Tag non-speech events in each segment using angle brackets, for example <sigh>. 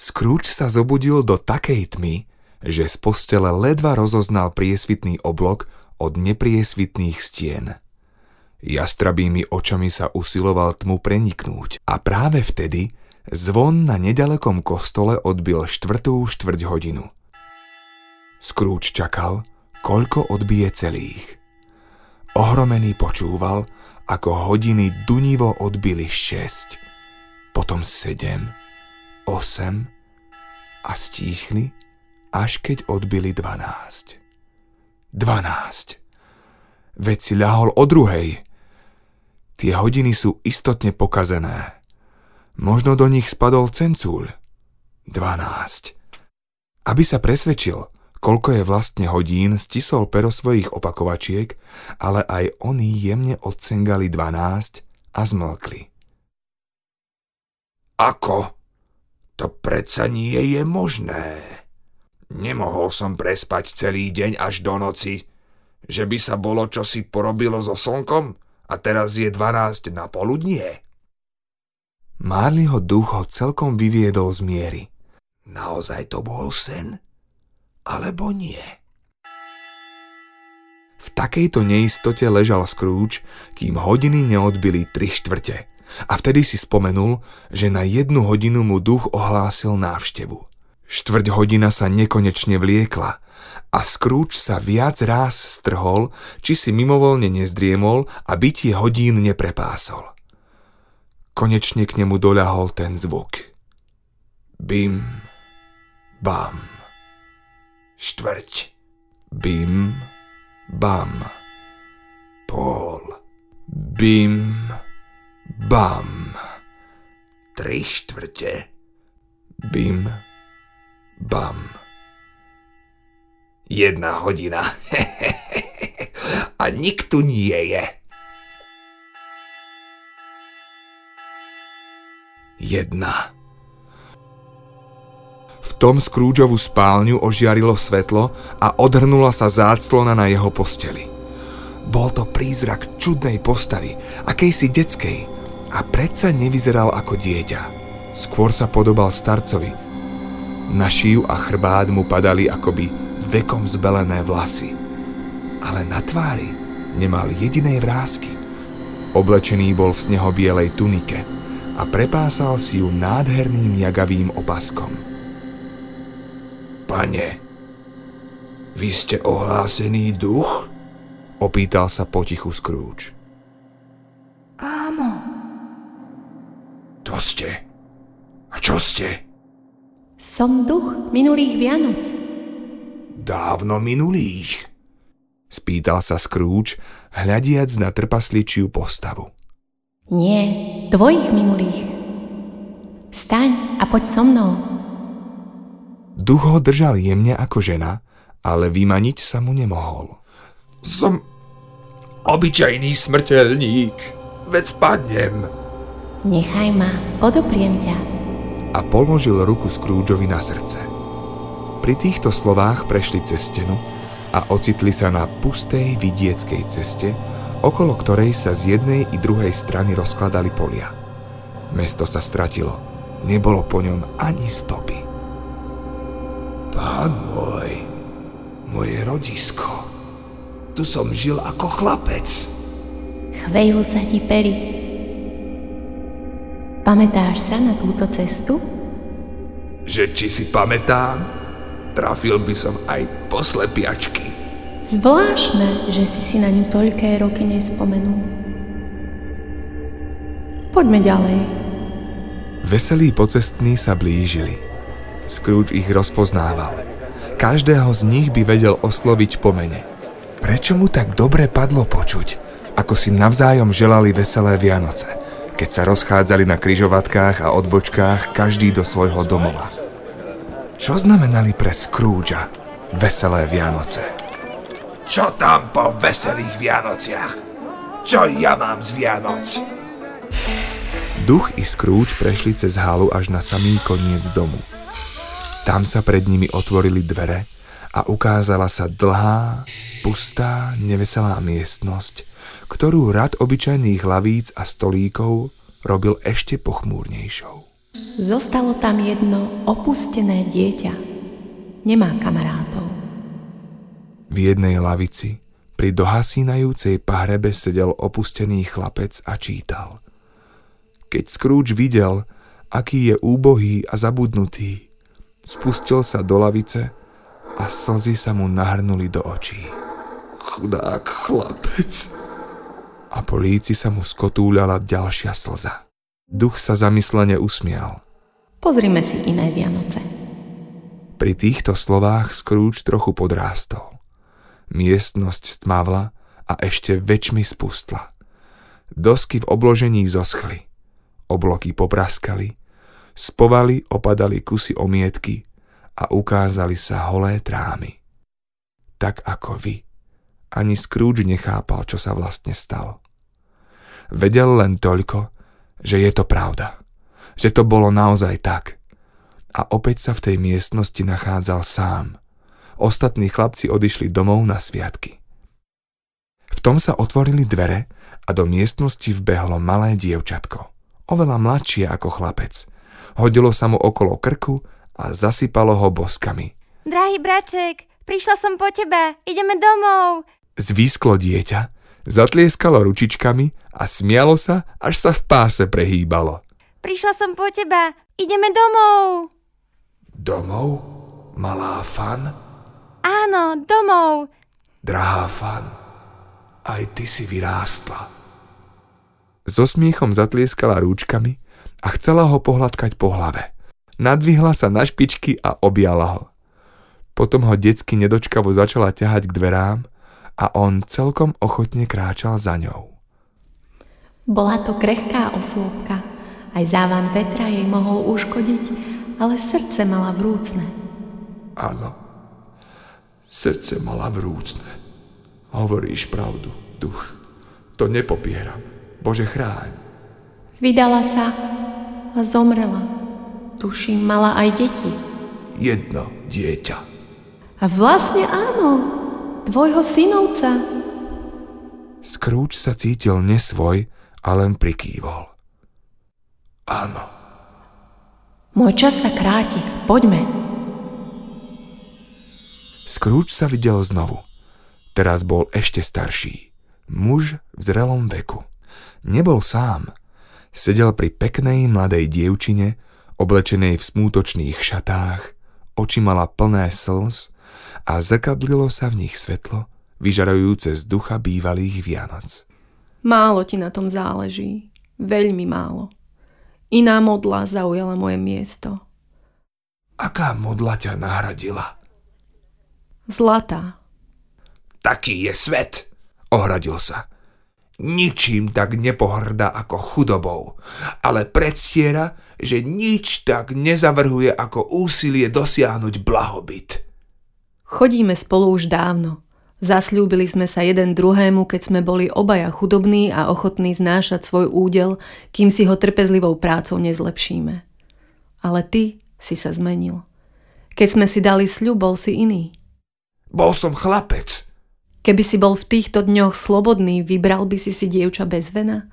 Scrooge sa zobudil do takej tmy, že z postele ledva rozoznal priesvitný oblok od nepriesvitných stien. Jastrabými očami sa usiloval tmu preniknúť a práve vtedy zvon na nedalekom kostole odbil štvrtú štvrť hodinu. Scrooge čakal, koľko odbije celých. Ohromený počúval, ako hodiny dunivo odbili 6, potom 7, 8 a stíchli, až keď odbili 12. 12. Veď si ľahol o druhej. Tie hodiny sú istotne pokazené. Možno do nich spadol cencúľ. 12. Aby sa presvedčil, koľko je vlastne hodín, stisol pero svojich opakovačiek, ale aj oni jemne odcengali 12 a zmlkli. Ako? To predsa nie je možné. Nemohol som prespať celý deň až do noci, že by sa bolo čosi porobilo so slnkom? a teraz je 12 na poludnie. Márliho duch ho celkom vyviedol z miery. Naozaj to bol sen? Alebo nie? V takejto neistote ležal Scrooge, kým hodiny neodbili tri štvrte. A vtedy si spomenul, že na jednu hodinu mu duch ohlásil návštevu. Štvrť hodina sa nekonečne vliekla a Scrooge sa viac ráz strhol, či si mimovolne nezdriemol a bytie hodín neprepásol. Konečne k nemu doľahol ten zvuk. Bim, bam. Štvrť. Bim, bam. Pol. Bim, bam. Tri štvrte. Bim, bam jedna hodina. <laughs> A nik tu nie je. Jedna. V tom Scroogeovu spálňu ožiarilo svetlo a odhrnula sa záclona na jeho posteli. Bol to prízrak čudnej postavy, akejsi detskej, a predsa nevyzeral ako dieťa. Skôr sa podobal starcovi. Na šíju a chrbát mu padali akoby vekom zbelené vlasy. Ale na tvári nemal jedinej vrázky. Oblečený bol v snehobielej tunike a prepásal si ju nádherným jagavým opaskom. Pane, vy ste ohlásený duch? Opýtal sa potichu Scrooge. Áno. To ste. A čo ste? Som duch minulých Vianoc dávno minulých? Spýtal sa Scrooge, hľadiac na trpasličiu postavu. Nie, tvojich minulých. Staň a poď so mnou. Duch ho držal jemne ako žena, ale vymaniť sa mu nemohol. Som obyčajný smrteľník, veď spadnem. Nechaj ma, odopriem ťa. A položil ruku Scroogeovi na srdce. Pri týchto slovách prešli cez stenu a ocitli sa na pustej vidieckej ceste, okolo ktorej sa z jednej i druhej strany rozkladali polia. Mesto sa stratilo, nebolo po ňom ani stopy. Pán môj, moje rodisko, tu som žil ako chlapec. Chvejú sa ti pery. Pamätáš sa na túto cestu? Že či si pamätám? Trafil by som aj po slepiačky. Zvláštne, že si si na ňu toľké roky nespomenul. Poďme ďalej. Veselí pocestní sa blížili. Scrooge ich rozpoznával. Každého z nich by vedel osloviť po mene. Prečo mu tak dobre padlo počuť, ako si navzájom želali veselé Vianoce, keď sa rozchádzali na kryžovatkách a odbočkách každý do svojho domova. Čo znamenali pre Scroogea veselé Vianoce? Čo tam po veselých Vianociach? Čo ja mám z Vianoc? Duch i Scrooge prešli cez halu až na samý koniec domu. Tam sa pred nimi otvorili dvere a ukázala sa dlhá, pustá, neveselá miestnosť, ktorú rad obyčajných lavíc a stolíkov robil ešte pochmúrnejšou. Zostalo tam jedno opustené dieťa. Nemá kamarátov. V jednej lavici pri dohasínajúcej pahrebe sedel opustený chlapec a čítal. Keď Scrooge videl, aký je úbohý a zabudnutý, spustil sa do lavice a slzy sa mu nahrnuli do očí. Chudák chlapec. A po líci sa mu skotúľala ďalšia slza. Duch sa zamyslene usmial. Pozrime si iné Vianoce. Pri týchto slovách Scrooge trochu podrástol. Miestnosť stmavla a ešte väčšmi spustla. Dosky v obložení zoschli. Obloky popraskali. Spovali opadali kusy omietky a ukázali sa holé trámy. Tak ako vy. Ani Scrooge nechápal, čo sa vlastne stalo. Vedel len toľko, že je to pravda. Že to bolo naozaj tak. A opäť sa v tej miestnosti nachádzal sám. Ostatní chlapci odišli domov na sviatky. V tom sa otvorili dvere a do miestnosti vbehlo malé dievčatko. Oveľa mladšie ako chlapec. Hodilo sa mu okolo krku a zasypalo ho boskami. Drahý braček, prišla som po teba, ideme domov. Zvýsklo dieťa, zatlieskalo ručičkami a smialo sa, až sa v páse prehýbalo. Prišla som po teba, ideme domov. Domov? Malá fan? Áno, domov. Drahá fan, aj ty si vyrástla. So smiechom zatlieskala rúčkami a chcela ho pohľadkať po hlave. Nadvihla sa na špičky a objala ho. Potom ho detsky nedočkavo začala ťahať k dverám a on celkom ochotne kráčal za ňou. Bola to krehká osôbka. Aj závan vetra jej mohol uškodiť, ale srdce mala vrúcne. Áno, Srdce mala vrúcne. Hovoríš pravdu, duch. To nepopieram. Bože, chráň. Vydala sa a zomrela. Tuším, mala aj deti. Jedno dieťa. A vlastne áno, tvojho synovca. Scrooge sa cítil nesvoj a len prikývol. Áno. Môj čas sa kráti, poďme. Scrooge sa videl znovu. Teraz bol ešte starší. Muž v zrelom veku. Nebol sám. Sedel pri peknej mladej dievčine, oblečenej v smútočných šatách, oči mala plné slz a zrkadlilo sa v nich svetlo, vyžarujúce z ducha bývalých Vianoc. Málo ti na tom záleží. Veľmi málo. Iná modla zaujala moje miesto. Aká modla ťa nahradila? Zlatá. Taký je svet, ohradil sa. Ničím tak nepohrda ako chudobou, ale predstiera, že nič tak nezavrhuje ako úsilie dosiahnuť blahobyt. Chodíme spolu už dávno. Zasľúbili sme sa jeden druhému, keď sme boli obaja chudobní a ochotní znášať svoj údel, kým si ho trpezlivou prácou nezlepšíme. Ale ty si sa zmenil. Keď sme si dali sľub, bol si iný. Bol som chlapec. Keby si bol v týchto dňoch slobodný, vybral by si si dievča bez vena?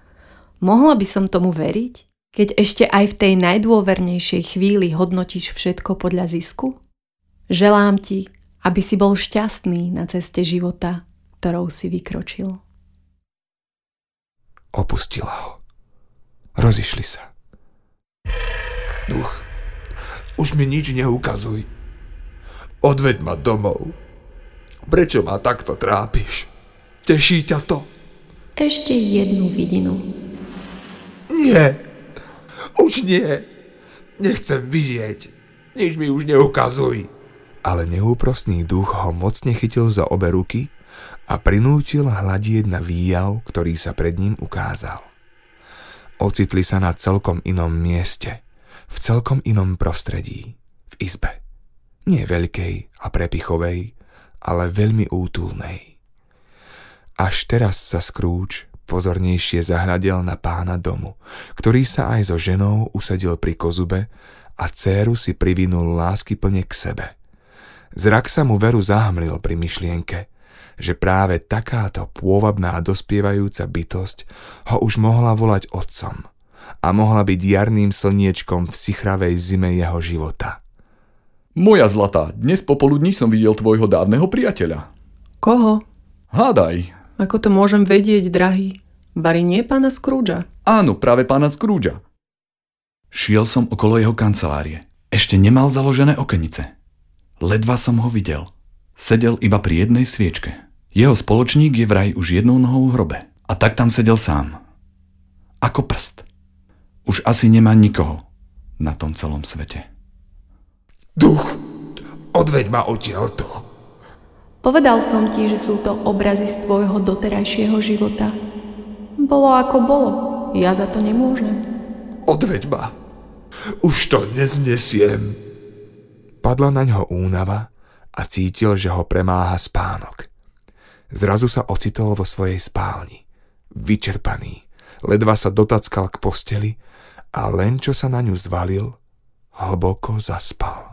Mohla by som tomu veriť? Keď ešte aj v tej najdôvernejšej chvíli hodnotíš všetko podľa zisku? Želám ti, aby si bol šťastný na ceste života, ktorou si vykročil. Opustila ho. Rozišli sa. Duch, už mi nič neukazuj. Odveď ma domov. Prečo ma takto trápiš? Teší ťa to? Ešte jednu vidinu. Nie. Už nie. Nechcem vidieť. Nič mi už neukazuj. Ale neúprostný duch ho mocne chytil za obe ruky a prinútil hľadieť na výjav, ktorý sa pred ním ukázal. Ocitli sa na celkom inom mieste, v celkom inom prostredí, v izbe. Nie veľkej a prepichovej, ale veľmi útulnej. Až teraz sa Scrooge pozornejšie zahľadel na pána domu, ktorý sa aj so ženou usadil pri kozube a céru si privinul lásky plne k sebe. Zrak sa mu veru zahmlil pri myšlienke, že práve takáto pôvabná dospievajúca bytosť ho už mohla volať otcom a mohla byť jarným slniečkom v sichravej zime jeho života. Moja zlatá, dnes popoludní som videl tvojho dávneho priateľa. Koho? Hádaj. Ako to môžem vedieť, drahý? Vary nie pána Scroogea? Áno, práve pána Scroogea. Šiel som okolo jeho kancelárie. Ešte nemal založené okenice. Ledva som ho videl. Sedel iba pri jednej sviečke. Jeho spoločník je vraj už jednou nohou v hrobe. A tak tam sedel sám. Ako prst. Už asi nemá nikoho na tom celom svete. Duch, odveď ma odtiaľto. Povedal som ti, že sú to obrazy z tvojho doterajšieho života. Bolo ako bolo, ja za to nemôžem. Odveď ma. Už to neznesiem. Padla na ňo únava a cítil, že ho premáha spánok. Zrazu sa ocitol vo svojej spálni. Vyčerpaný, ledva sa dotackal k posteli a len čo sa na ňu zvalil, hlboko zaspal.